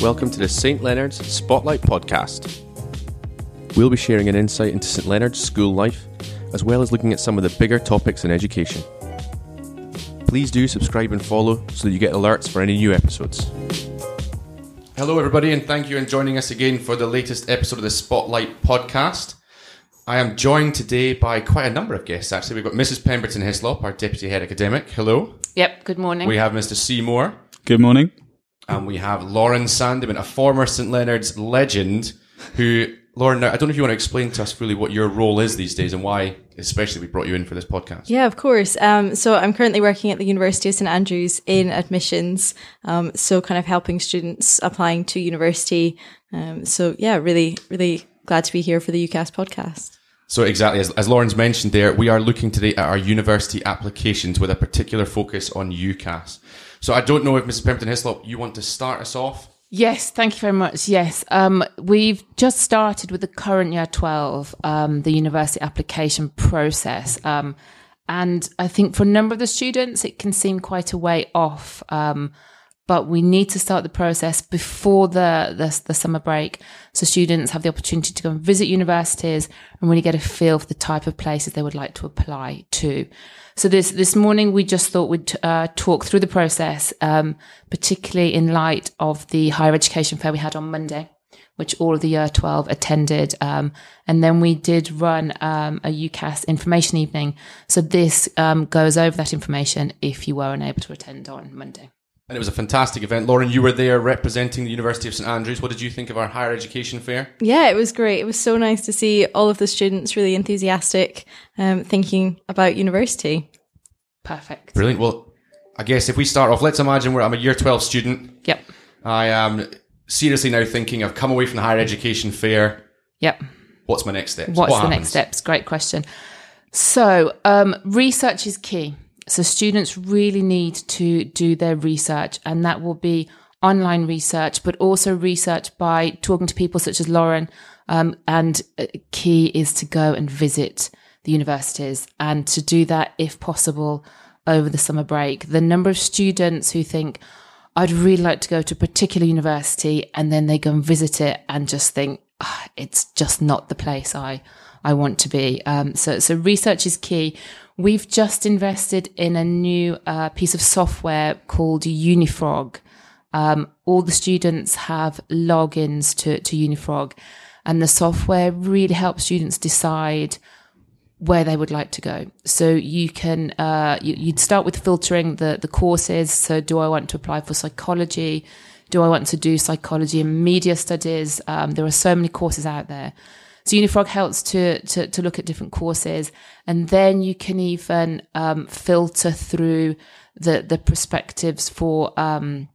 welcome to the St. Leonard's Spotlight Podcast. We'll be sharing an insight into St. Leonard's school life, as well as looking at some of the bigger topics in education. Please do subscribe and follow so that you get alerts for any new episodes. Hello, everybody, and thank you for joining us again for the latest episode of the Spotlight Podcast. I am joined today by quite a number of guests, actually. We've got Mrs. Pemberton Hislop, our Deputy Head Academic. Hello. Yep, good morning. We have Mr. Seymour. Good morning. And we have Lauren Sandeman, a former St. Leonard's legend, who, Lauren, I don't know if you want to explain to us fully what your role is these days and why, especially, we brought you in for this podcast. Yeah, of course. Um, so I'm currently working at the University of St Andrews in admissions. Um, so kind of helping students applying to university. Um, so yeah, really, really glad to be here for the UCAS podcast. So exactly, as, as Lauren's mentioned there, we are looking today at our university applications with a particular focus on UCAS. So I don't know if Mrs. Pemberton Hislop, you want to start us off? Yes, thank you very much. Yes, um, we've just started with the current year 12, um, the university application process. Um, and I think for a number of the students, it can seem quite a way off. But we need to start the process before the, the, the summer break, so students have the opportunity to go and visit universities and really get a feel for the type of places they would like to apply to. So this this morning we just thought we'd uh, talk through the process, um, particularly in light of the higher education fair we had on Monday, which all of the year twelve attended, um, and then we did run um, a UCAS information evening. So this um, goes over that information if you were unable to attend on Monday. And it was a fantastic event. Lauren, you were there representing the University of St Andrews. What did you think of our higher education fair? Yeah, it was great. It was so nice to see all of the students really enthusiastic, um, thinking about university. Perfect. Brilliant. Well, I guess if we start off, let's imagine where I'm a year 12 student. Yep. I am seriously now thinking I've come away from the higher education fair. Yep. What's my next step? What's what the happens? next steps? Great question. So, um, research is key. So, students really need to do their research, and that will be online research, but also research by talking to people such as Lauren. Um, and uh, key is to go and visit the universities and to do that, if possible, over the summer break. The number of students who think, I'd really like to go to a particular university, and then they go and visit it and just think, "Ah, it's just not the place I, I want to be. Um, so, so research is key. We've just invested in a new uh, piece of software called Unifrog. Um, all the students have logins to, to Unifrog, and the software really helps students decide where they would like to go. So you can uh, you, you'd start with filtering the the courses. So do I want to apply for psychology? Do I want to do psychology and media studies? Um, there are so many courses out there. So Unifrog helps to, to, to look at different courses, and then you can even um, filter through the the perspectives for um,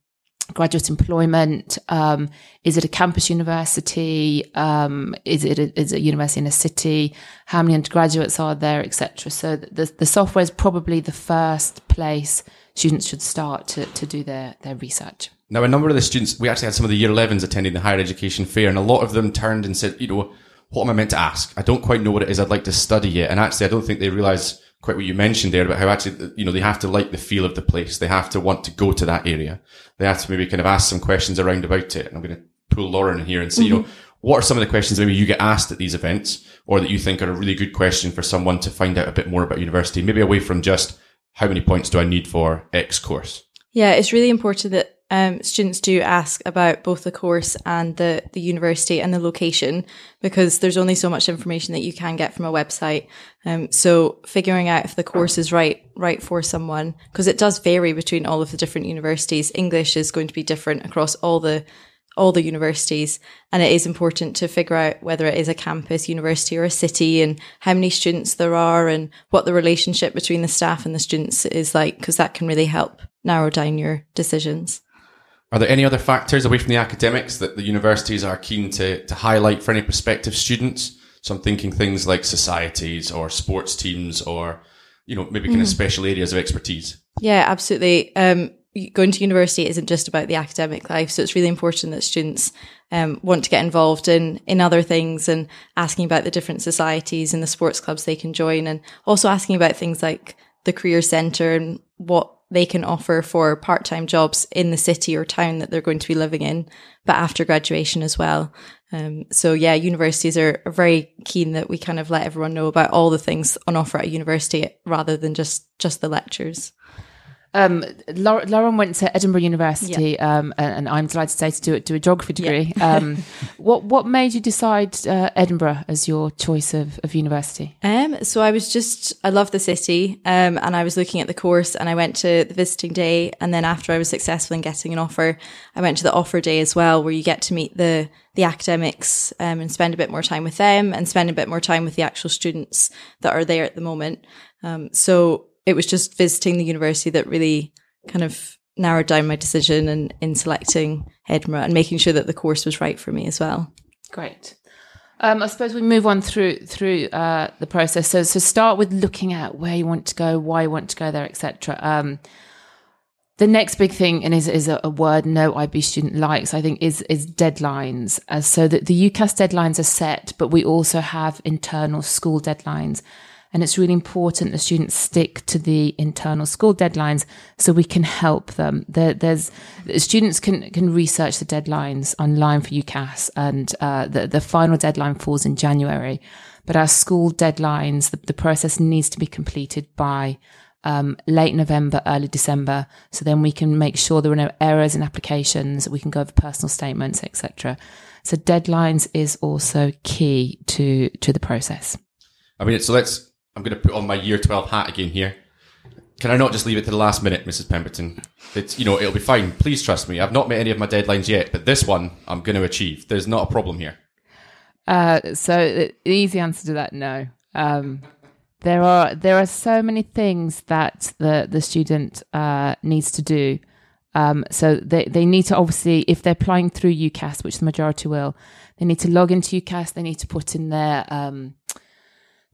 graduate employment. Um, is it a campus university? Um, is it a, is it a university in a city? How many undergraduates are there, etc. So the the software is probably the first place students should start to to do their their research. Now, a number of the students, we actually had some of the year 11s attending the higher education fair, and a lot of them turned and said, you know, what am I meant to ask? I don't quite know what it is I'd like to study yet. And actually, I don't think they realize quite what you mentioned there about how actually, you know, they have to like the feel of the place. They have to want to go to that area. They have to maybe kind of ask some questions around about it. And I'm going to pull Lauren in here and see, you know, mm-hmm. what are some of the questions maybe you get asked at these events or that you think are a really good question for someone to find out a bit more about university, maybe away from just how many points do I need for X course? Yeah, it's really important that um, students do ask about both the course and the, the university and the location because there's only so much information that you can get from a website. Um, so figuring out if the course is right right for someone because it does vary between all of the different universities. English is going to be different across all the all the universities and it is important to figure out whether it is a campus university or a city and how many students there are and what the relationship between the staff and the students is like because that can really help narrow down your decisions Are there any other factors away from the academics that the universities are keen to, to highlight for any prospective students? So I'm thinking things like societies or sports teams or, you know, maybe kind of special areas of expertise. Yeah, absolutely. Um, going to university isn't just about the academic life, so it's really important that students um, want to get involved in in other things and asking about the different societies and the sports clubs they can join, and also asking about things like the career centre and what they can offer for part time jobs in the city or town that they're going to be living in, but after graduation as well. Um, so yeah, universities are, are, very keen that we kind of let everyone know about all the things on offer at university rather than just just the lectures. Um, Lauren went to Edinburgh University, yeah. um, and, and, I'm delighted to say to do, do a geography degree. Yeah. um, what what made you decide uh, Edinburgh as your choice of, of university? Um, so I was just I love the city, um, and I was looking at the course, and I went to the visiting day, and then after I was successful in getting an offer, I went to the offer day as well, where you get to meet the the academics um, and spend a bit more time with them, and spend a bit more time with the actual students that are there at the moment. Um, so it was just visiting the university that really kind of narrowed down my decision and in selecting Edinburgh and making sure that the course was right for me as well. Great. Um, I suppose we move on through through uh, the process. So, so start with looking at where you want to go, why you want to go there, etc. Um, the next big thing, and is is a, a, word no IB student likes, I think, is is deadlines. Uh, so that the UCAS deadlines are set, but we also have internal school deadlines. And it's really important the students stick to the internal school deadlines so we can help them. There, there's students can can research the deadlines online for UCAS, and uh, the the final deadline falls in January. But our school deadlines, the, the process needs to be completed by um, late November, early December. So then we can make sure there are no errors in applications. We can go over personal statements, etc. So deadlines is also key to to the process. I mean, so let's I'm going to put on my year 12 hat again here. Can I not just leave it to the last minute, Mrs. Pemberton? It's, you know, it'll be fine. Please trust me. I've not met any of my deadlines yet, but this one I'm going to achieve. There's not a problem here. Uh, so the easy answer to that, no. Um, there are there are so many things that the the student uh, needs to do. Um, so they they need to obviously, if they're applying through UCAS, which the majority will, they need to log into UCAS. They need to put in their um,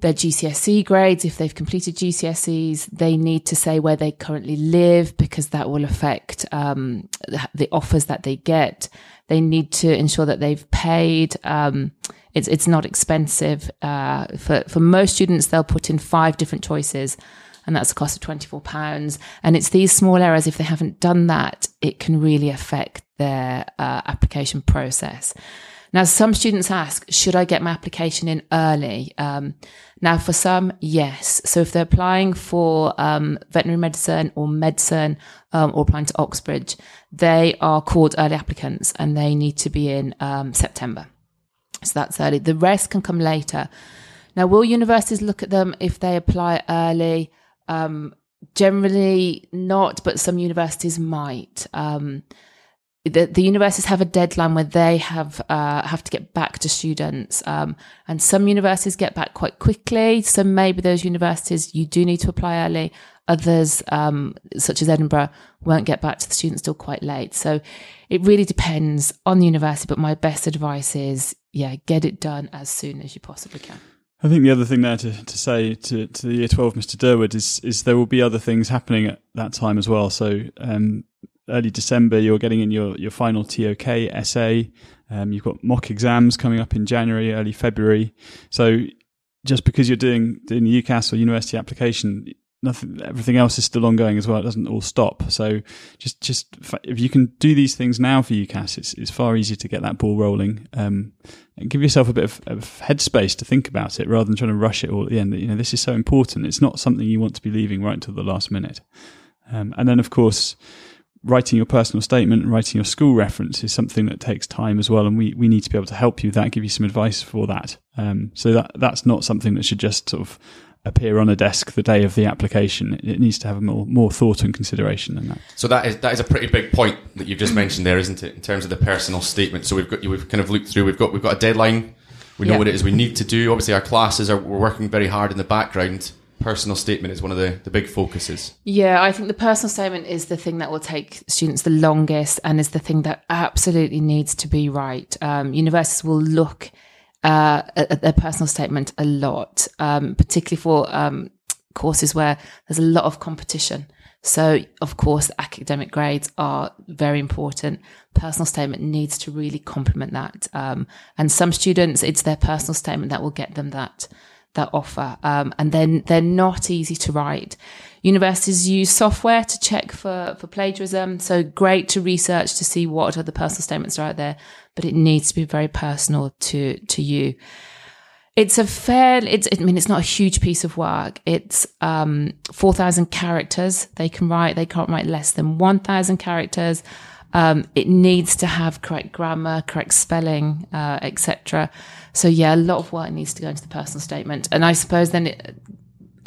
their GCSE grades. If they've completed GCSEs, they need to say where they currently live because that will affect um, the offers that they get. They need to ensure that they've paid. Um, it's it's not expensive uh, for for most students. They'll put in five different choices, and that's a cost of twenty four pounds. And it's these small errors. If they haven't done that, it can really affect their uh, application process. Now, some students ask, should I get my application in early? Um, now, for some, yes. So if they're applying for um, veterinary medicine or medicine um, or applying to Oxbridge, they are called early applicants and they need to be in um, September. So that's early. The rest can come later. Now, will universities look at them if they apply early? Um, generally not, but some universities might. The, the universities have a deadline where they have uh, have to get back to students, um, and some universities get back quite quickly. So maybe those universities you do need to apply early. Others, um, such as Edinburgh, won't get back to the students till quite late. So it really depends on the university. But my best advice is, yeah, get it done as soon as you possibly can. I think the other thing there to, to say to, to the year 12, Mr. Durward, is, is there will be other things happening at that time as well. So, um, early December, you're getting in your, your final TOK essay. Um, you've got mock exams coming up in January, early February. So just because you're doing, doing the UCAS or university application, nothing, everything else is still ongoing as well. It doesn't all stop. So just, just if you can do these things now for UCAS, it's, it's far easier to get that ball rolling. Um, and give yourself a bit of, of headspace to think about it rather than trying to rush it all at the end. You know, this is so important. It's not something you want to be leaving right until the last minute. Um, and then of course, writing your personal statement and writing your school reference is something that takes time as well. And we, we need to be able to help you with that, give you some advice for that. Um, so that, that's not something that should just sort of appear on a desk the day of the application. It needs to have more, more thought and consideration than that. So that is, that is a pretty big point that you've just mentioned there, isn't it? In terms of the personal statement. So we've got, we've kind of looked through, we've got, we've got a deadline. We know what it is we need to do. Obviously our classes are, we're working very hard in the background personal statement is one of the, the big focuses. Yeah, I think the personal statement is the thing that will take students the longest and is the thing that absolutely needs to be right. Um, universities will look uh, at their personal statement a lot, um, particularly for um, courses where there's a lot of competition. So, of course, academic grades are very important. Personal statement needs to really complement that. Um, and some students, it's their personal statement that will get them that that offer. Um, and then they're not easy to write. Universities use software to check for, for plagiarism. So great to research to see what other personal statements are out there, but it needs to be very personal to, to you. It's a fair, it's, I mean, it's not a huge piece of work. It's, um, 4,000 characters they can write. They can't write less than 1,000 characters. Um, it needs to have correct grammar, correct spelling, uh, etc. So yeah, a lot of work needs to go into the personal statement. And I suppose then it,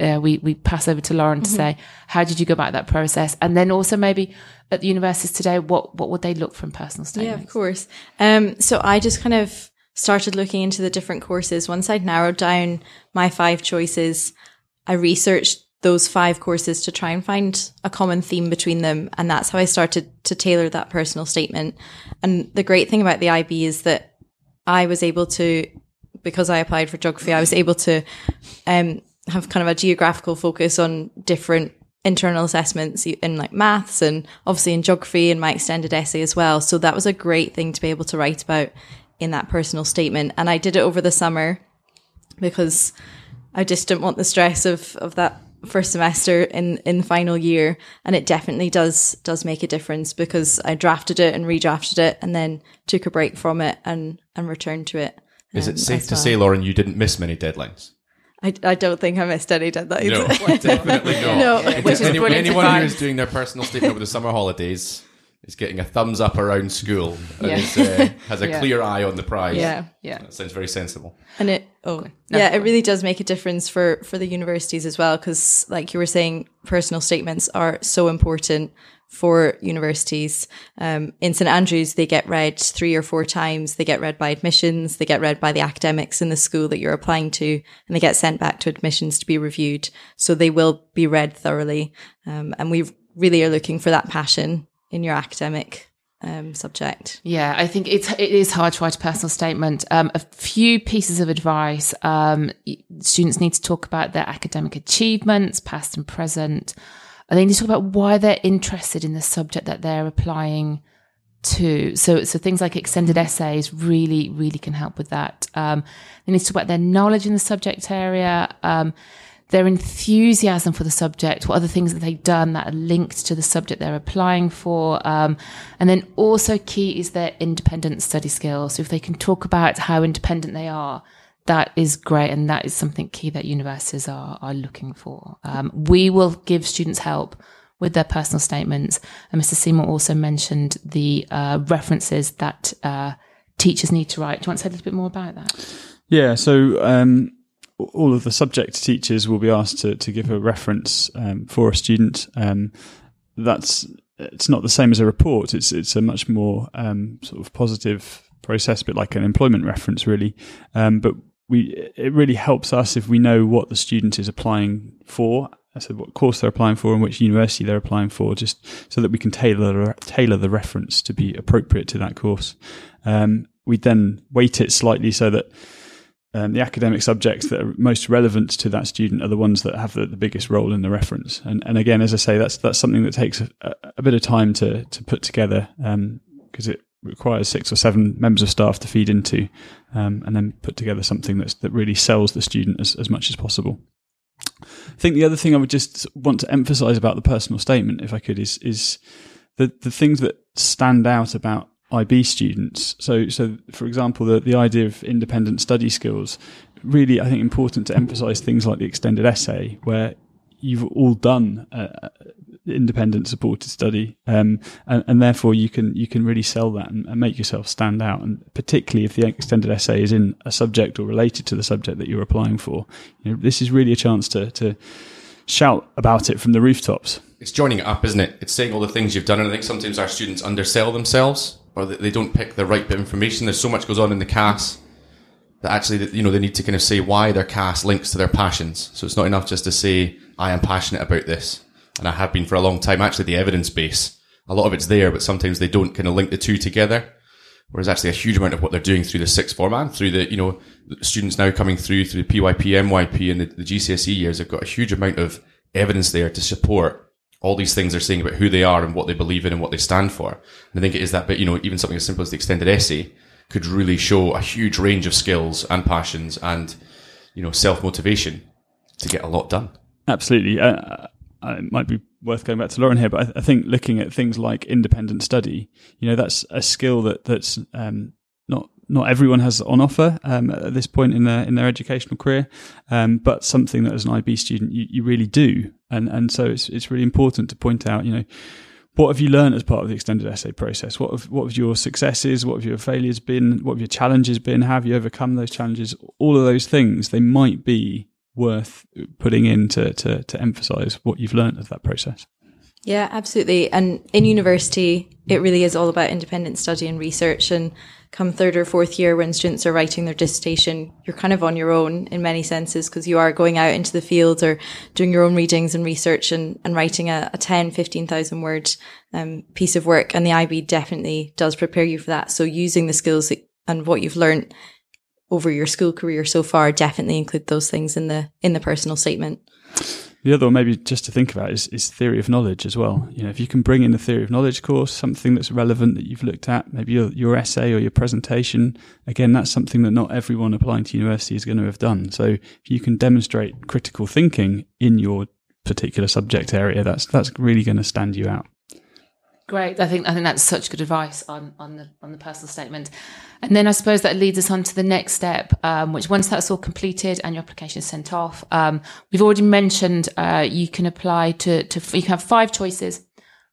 uh, we we pass over to Lauren to mm-hmm. say how did you go about that process, and then also maybe at the universities today, what what would they look from personal statements? Yeah, of course. Um, so I just kind of started looking into the different courses. Once I'd narrowed down my five choices, I researched those five courses to try and find a common theme between them. And that's how I started to tailor that personal statement. And the great thing about the IB is that I was able to, because I applied for geography, I was able to um, have kind of a geographical focus on different internal assessments in like maths and obviously in geography and my extended essay as well. So that was a great thing to be able to write about in that personal statement. And I did it over the summer because I just didn't want the stress of, of that first semester in in the final year and it definitely does does make a difference because I drafted it and redrafted it and then took a break from it and and returned to it. Is um, it safe to well. say, Lauren, you didn't miss many deadlines? I, I don't think I missed any deadlines. No, definitely not. no, which is anyone who is doing their personal statement over the summer holidays is getting a thumbs up around school and yeah. is, uh, has a yeah. clear eye on the prize. Yeah, yeah. That sounds very sensible. And it, oh, no, yeah, it really does make a difference for for the universities as well because, like you were saying, personal statements are so important for universities. Um, in St Andrews, they get read three or four times. They get read by admissions. They get read by the academics in the school that you're applying to, and they get sent back to admissions to be reviewed. So they will be read thoroughly. Um, and we really are looking for that passion in your academic um, subject. Yeah, I think it's it is hard to write a personal statement. Um, a few pieces of advice: um, students need to talk about their academic achievements, past and present. and They need to talk about why they're interested in the subject that they're applying to. So, so things like extended essays really, really can help with that. Um, they need to talk about their knowledge in the subject area. Their enthusiasm for the subject, what other things that they've done that are linked to the subject they're applying for. Um, and then also key is their independent study skills. So if they can talk about how independent they are, that is great. And that is something key that universities are, are looking for. Um, we will give students help with their personal statements. And Mr. Seymour also mentioned the uh, references that uh, teachers need to write. Do you want to say a little bit more about that? Yeah. So, um, all of the subject teachers will be asked to, to give a reference um, for a student. Um, that's it's not the same as a report. It's it's a much more um, sort of positive process, a bit like an employment reference, really. Um, but we it really helps us if we know what the student is applying for. I said what course they're applying for and which university they're applying for, just so that we can tailor tailor the reference to be appropriate to that course. Um, we then weight it slightly so that um, the academic subjects that are most relevant to that student are the ones that have the, the biggest role in the reference. And, and again, as I say, that's that's something that takes a, a bit of time to to put together because um, it requires six or seven members of staff to feed into, um, and then put together something that's that really sells the student as, as much as possible. I think the other thing I would just want to emphasise about the personal statement, if I could, is is the the things that stand out about IB students. So, so for example, the, the idea of independent study skills, really, I think important to emphasize things like the extended essay, where you've all done uh, independent supported study, um, and, and, therefore you can you can really sell that and, and, make yourself stand out. And particularly if the extended essay is in a subject or related to the subject that you're applying for, you know, this is really a chance to to shout about it from the rooftops. It's joining it up, isn't it? It's saying all the things you've done, and I think sometimes our students undersell themselves or they don't pick the right bit of information. There's so much goes on in the CAS that actually, you know, they need to kind of say why their CAS links to their passions. So it's not enough just to say, I am passionate about this. And I have been for a long time. Actually, the evidence base, a lot of it's there, but sometimes they don't kind of link the two together. Whereas actually a huge amount of what they're doing through the sixth format, through the, you know, students now coming through through the PYP, MYP and the, the GCSE years have got a huge amount of evidence there to support all these things they're saying about who they are and what they believe in and what they stand for. And I think it is that bit, you know, even something as simple as the extended essay could really show a huge range of skills and passions and you know, self motivation to get a lot done. Absolutely. Uh, uh, it might be worth going back to Lauren here, but I, I, think looking at things like independent study, you know, that's a skill that that's um, not not everyone has on offer um, at this point in their in their educational career, um, but something that as an IB student you, you really do, and and so it's it's really important to point out, you know, what have you learned as part of the extended essay process? What have what have your successes? What have your failures been? What have your challenges been? How have you overcome those challenges? All of those things they might be worth putting in to to, to emphasize what you've learned of that process. Yeah, absolutely. And in university, it really is all about independent study and research. And come third or fourth year, when students are writing their dissertation, you're kind of on your own in many senses because you are going out into the field or doing your own readings and research and, and writing a, a 10, 15,000 word um, piece of work. And the IB definitely does prepare you for that. So using the skills that, and what you've learned over your school career so far, definitely include those things in the, in the personal statement. The other one, maybe just to think about, is, is theory of knowledge as well. You know, if you can bring in a theory of knowledge course, something that's relevant that you've looked at, maybe your, your essay or your presentation, again, that's something that not everyone applying to university is going to have done. So if you can demonstrate critical thinking in your particular subject area, that's that's really going to stand you out. Great. I think I think that's such good advice on on the on the personal statement. And then I suppose that leads us on to the next step, um, which once that's all completed and your application is sent off, um, we've already mentioned uh, you can apply to to you can have five choices.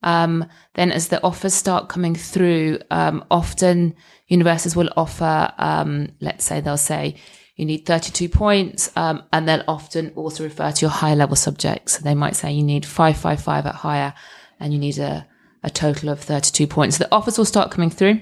Um, then as the offers start coming through, um, often universities will offer, um, let's say they'll say you need 32 points, um, and they'll often also refer to your higher level subjects. So they might say you need 555 at higher and you need a a total of 32 points. The offers will start coming through,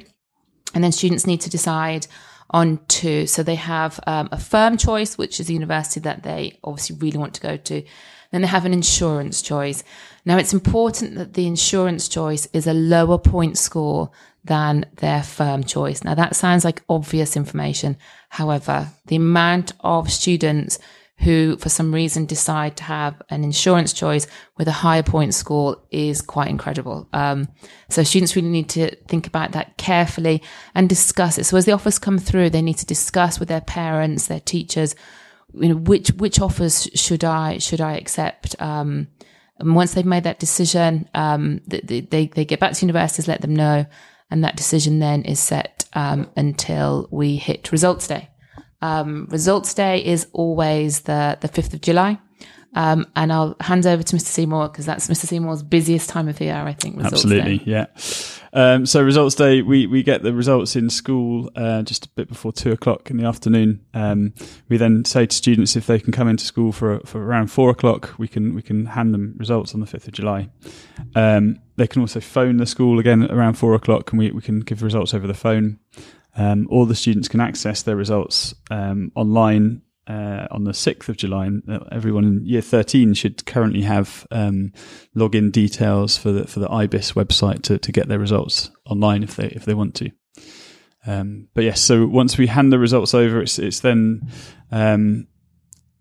and then students need to decide on two. So they have um, a firm choice, which is the university that they obviously really want to go to. Then they have an insurance choice. Now it's important that the insurance choice is a lower point score than their firm choice. Now that sounds like obvious information. However, the amount of students who for some reason decide to have an insurance choice with a higher point score is quite incredible. Um, so students really need to think about that carefully and discuss it. So as the offers come through, they need to discuss with their parents, their teachers, you know, which, which offers should I, should I accept? Um, and once they've made that decision, um, they, they, they get back to universities, let them know. And that decision then is set, um, until we hit results day. Um, results day is always the, the 5th of July. Um, and I'll hand over to Mr. Seymour because that's Mr. Seymour's busiest time of the year, I think. Absolutely, day. yeah. Um, so results day, we, we get the results in school uh, just a bit before two o'clock in the afternoon. Um, we then say to students if they can come into school for for around four o'clock, we can we can hand them results on the fifth of July. Um, they can also phone the school again around four o'clock, and we, we can give results over the phone. Um, all the students can access their results um, online uh, on the 6th of July. Uh, everyone in year 13 should currently have um, login details for the, for the IBIS website to, to get their results online if they, if they want to. Um, but yes, so once we hand the results over, it's, it's then, um,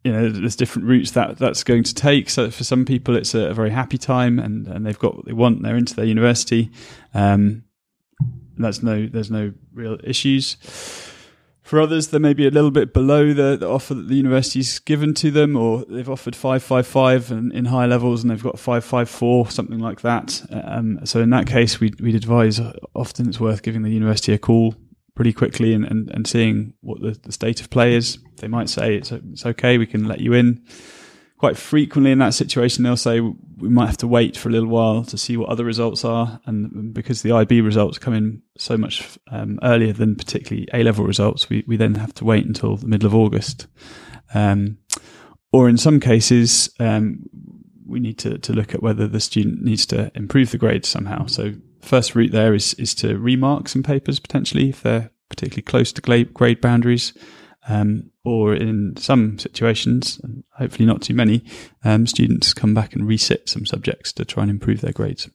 you know, there's different routes that that's going to take. So for some people, it's a, a very happy time and, and they've got what they want. They're into their university. Um, that's no there's no real issues. For others, they may be a little bit below the, the offer that the university's given to them, or they've offered five five five in, in high levels, and they've got five five four, something like that. Um, so in that case, we'd, we'd advise often it's worth giving the university a call pretty quickly and, and, and seeing what the, the state of play is. They might say it's it's okay, we can let you in quite frequently in that situation, they'll say we might have to wait for a little while to see what other results are. And because the IB results come in so much um, earlier than particularly A level results, we, we then have to wait until the middle of August. Um, or in some cases, um, we need to, to look at whether the student needs to improve the grades somehow. So first route there is, is to remark some papers potentially if they're particularly close to grade boundaries. Um, or in some situations, and hopefully not too many, um, students come back and resit some subjects to try and improve their grades.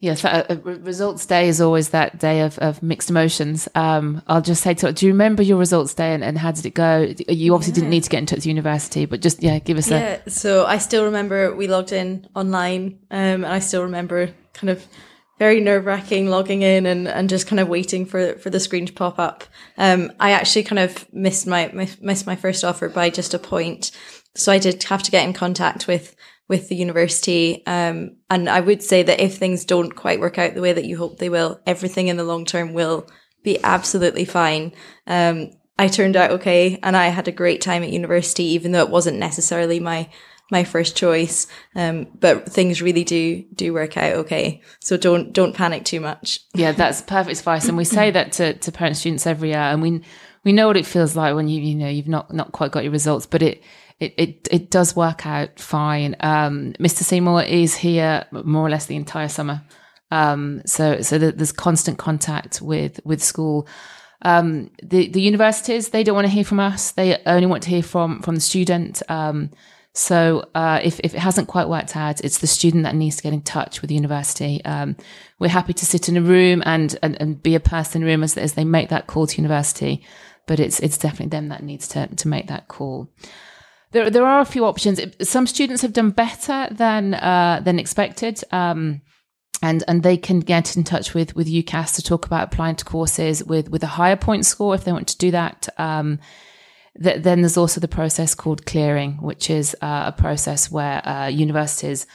Yes, uh, uh results day is always that day of, of mixed emotions. Um, I'll just say to do you remember your results day and, and how did it go? You obviously yeah. didn't need to get in touch with university, but just, yeah, give us yeah, a. So I still remember we logged in online um, and I still remember kind of very nerve wracking logging in and, and just kind of waiting for, for the screen to pop up. Um, I actually kind of missed my, missed my first offer by just a point. So I did have to get in contact with, with the university. Um, and I would say that if things don't quite work out the way that you hope they will, everything in the long term will be absolutely fine. Um, I turned out okay and I had a great time at university, even though it wasn't necessarily my my first choice. Um, but things really do do work out okay. So don't don't panic too much. Yeah, that's perfect advice, and we say that to to parent students every year, and we we know what it feels like when you you know you've not not quite got your results, but it. It, it, it does work out fine. Um, Mr. Seymour is here more or less the entire summer. Um, so, so there's constant contact with, with school. Um, the, the universities, they don't want to hear from us. They only want to hear from, from the student. Um, so uh, if, if it hasn't quite worked out, it's the student that needs to get in touch with the university. Um, we're happy to sit in a room and, and, and be a person in room as, as they make that call to university, but it's it's definitely them that needs to to make that call. There there are a few options. Some students have done better than uh, than expected. Um, and and they can get in touch with with UCAS to talk about applying to courses with with a higher point score if they want to do that. Um, th- then there's also the process called clearing, which is uh, a process where uh, universities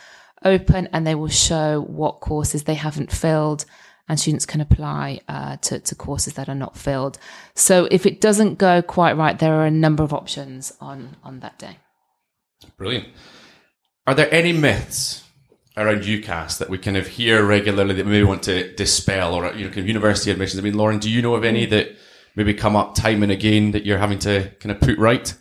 open and they will show what courses they haven't filled and students can apply uh, to, to courses that are not filled. So if it doesn't go quite right, there are a number of options on on that day. Brilliant. Are there any myths around UCAS that we kind of hear regularly that we maybe want to dispel or you know kind of university admissions? I mean, Lauren, do you know of any that maybe come up time and again that you're having to kind of put right?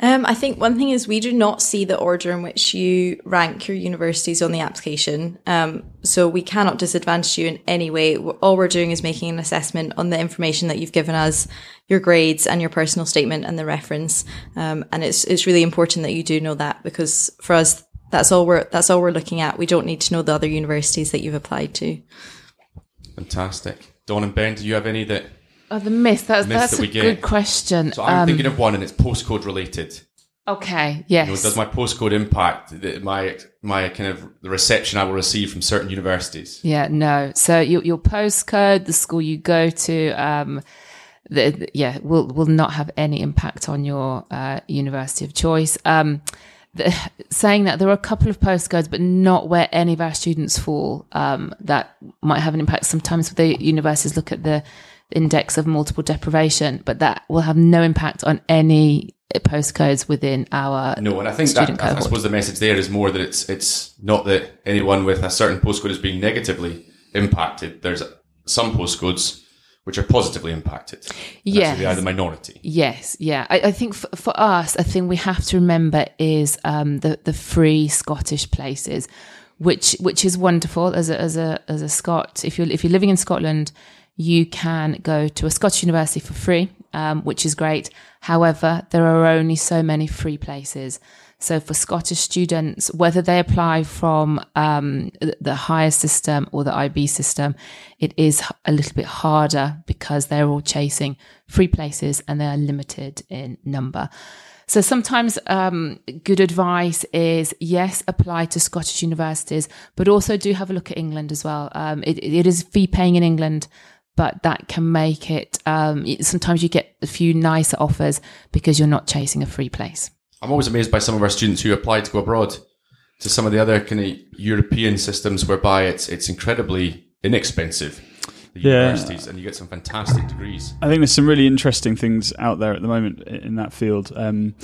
Um, I think one thing is we do not see the order in which you rank your universities on the application. Um, so we cannot disadvantage you in any way. All we're doing is making an assessment on the information that you've given us, your grades and your personal statement and the reference. Um, and it's, it's really important that you do know that because for us, that's all we're, that's all we're looking at. We don't need to know the other universities that you've applied to. Fantastic. Dawn and Ben, do you have any that Oh, the myth. That's Myths that's that a good question. So I'm Um, thinking of one, and it's postcode related. okay. Yes. You know, does my postcode impact the, my my kind of the reception I will receive from certain universities? Yeah, no. So your your postcode, the school you go to, um, the, the- yeah, will will not have any impact on your uh, university of choice. Um, the, saying that there are a couple of postcodes, but not where any of our students fall, um, that might have an impact. Sometimes the universities look at the index of multiple deprivation, but that will have no impact on any postcodes within our No, and I think that student I, suppose the message there is more that it's it's not that anyone with a certain postcode is being negatively impacted. There's some postcodes which are positively impacted. Yes. they are the minority. Yes, yeah. I, I think for, for us, a thing we have to remember is um, the the free Scottish places, which which is wonderful as a as a as a Scot. If you're if you're living in Scotland, you can go to a Scottish university for free, um, which is great. However, there are only so many free places. So for Scottish students, whether they apply from um, the higher system or the IB system, it is a little bit harder because they're all chasing free places and they are limited in number. So sometimes um, good advice is yes, apply to Scottish universities, but also do have a look at England as well. Um, it, it is fee paying in England, but that can make it. Um, sometimes you get a few nicer offers because you're not chasing a free place. I'm always amazed by some of our students who apply to go abroad to some of the other kind of European systems whereby it's it's incredibly inexpensive. The Yeah. universities and you get some fantastic degrees. I think there's some really interesting things out there at the moment in that field. Um,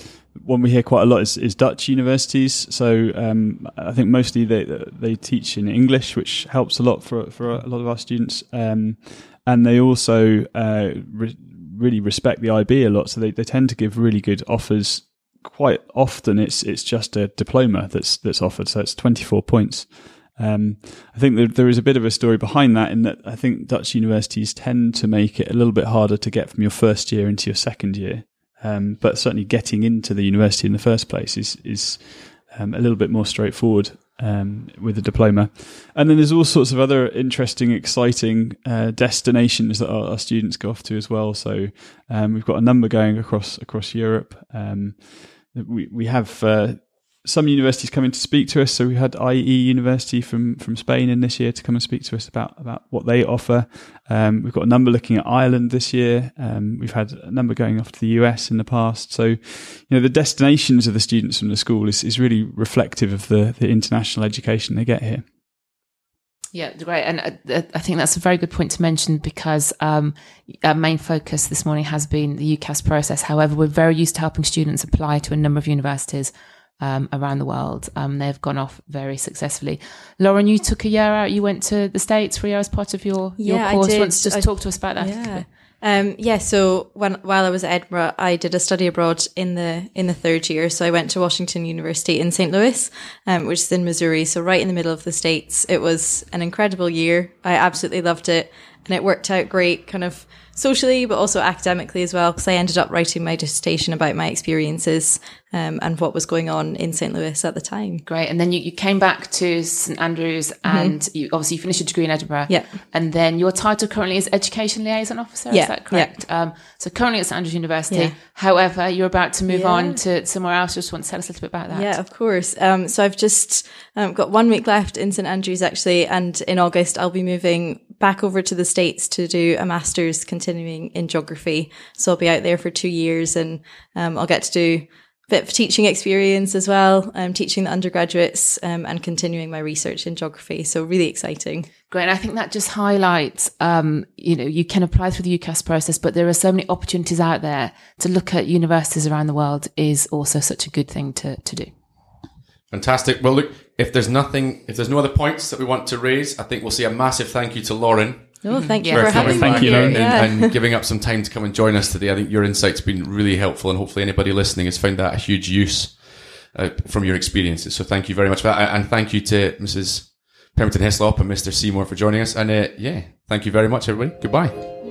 one we hear quite a lot is, is Dutch universities. So um, I think mostly they they teach in English, which helps a lot for for a lot of our students. Um, and they also uh, re- really respect the IB a lot, so they, they tend to give really good offers. Quite often, it's it's just a diploma that's that's offered, so it's 24 points. Um, I think that there is a bit of a story behind that in that I think Dutch universities tend to make it a little bit harder to get from your first year into your second year. Um, but certainly getting into the university in the first place is, is um, a little bit more straightforward um, with a diploma. And then there's all sorts of other interesting, exciting uh, destinations that our, our students go off to as well. So um, we've got a number going across across Europe. Um, we we have uh, some universities coming to speak to us. So we had IE University from from Spain in this year to come and speak to us about about what they offer. Um, we've got a number looking at Ireland this year. Um, we've had a number going off to the US in the past. So, you know, the destinations of the students from the school is, is really reflective of the the international education they get here. Yeah, great. And uh, I think that's a very good point to mention because um, our main focus this morning has been the UCAS process. However, we're very used to helping students apply to a number of universities um, around the world. Um, they've gone off very successfully. Lauren, you took a year out. You went to the States for a year as part of your, your Yeah, I course. did. Want to just I- talk to us about that? Yeah. Um, yeah. So when while I was at Edinburgh, I did a study abroad in the in the third year. So I went to Washington University in St. Louis, um, which is in Missouri. So right in the middle of the states. It was an incredible year. I absolutely loved it, and it worked out great, kind of socially, but also academically as well. Because I ended up writing my dissertation about my experiences um, and what was going on in St. Louis at the time. Great. And then you, you came back to St Andrews and you obviously you finished your degree in Edinburgh. Mm-hmm. Yeah. And then your title currently is Education Liaison Officer. Yeah, Is that correct? Um, so currently at St Andrews University. Yeah. However, you're about to move Yeah. on to somewhere else. Just want to tell us a little bit about that. Yeah, of course. Um, so I've just um, got one week left in St Andrews actually, and in August I'll be moving back over to the States to do a master's continuing in geography. So I'll be out there for two years and um, I'll get to do a bit of teaching experience as well, um, teaching the undergraduates um, and continuing my research in geography. So really exciting. Great. I think that just highlights, um, you know, you can apply through the UCAS process, but there are so many opportunities out there to look at universities around the world is also such a good thing to, to do. Fantastic. Well, look, if there's nothing, if there's no other points that we want to raise, I think we'll say a massive thank you to Lauren Oh, thank you Yeah, for coming having Thank back me. you, here Lauren. and, Yeah. and giving up some time to come and join us today. I think your insight's been really helpful, and hopefully anybody listening has found that a huge use uh, from your experiences. So thank you very much for that, and thank you to Mrs. Pemberton Hislop and Mr. Seymour for joining us. And uh, yeah, thank you very much, everybody. Goodbye.